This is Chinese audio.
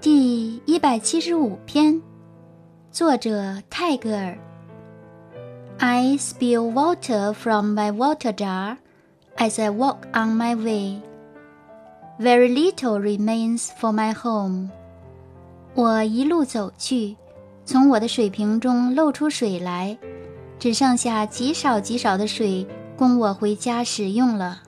第一百七十五篇作者泰戈尔 i spill water from my water jar as i walk on my way very little remains for my home 我一路走去从我的水瓶中漏出水来只剩下极少极少的水供我回家使用了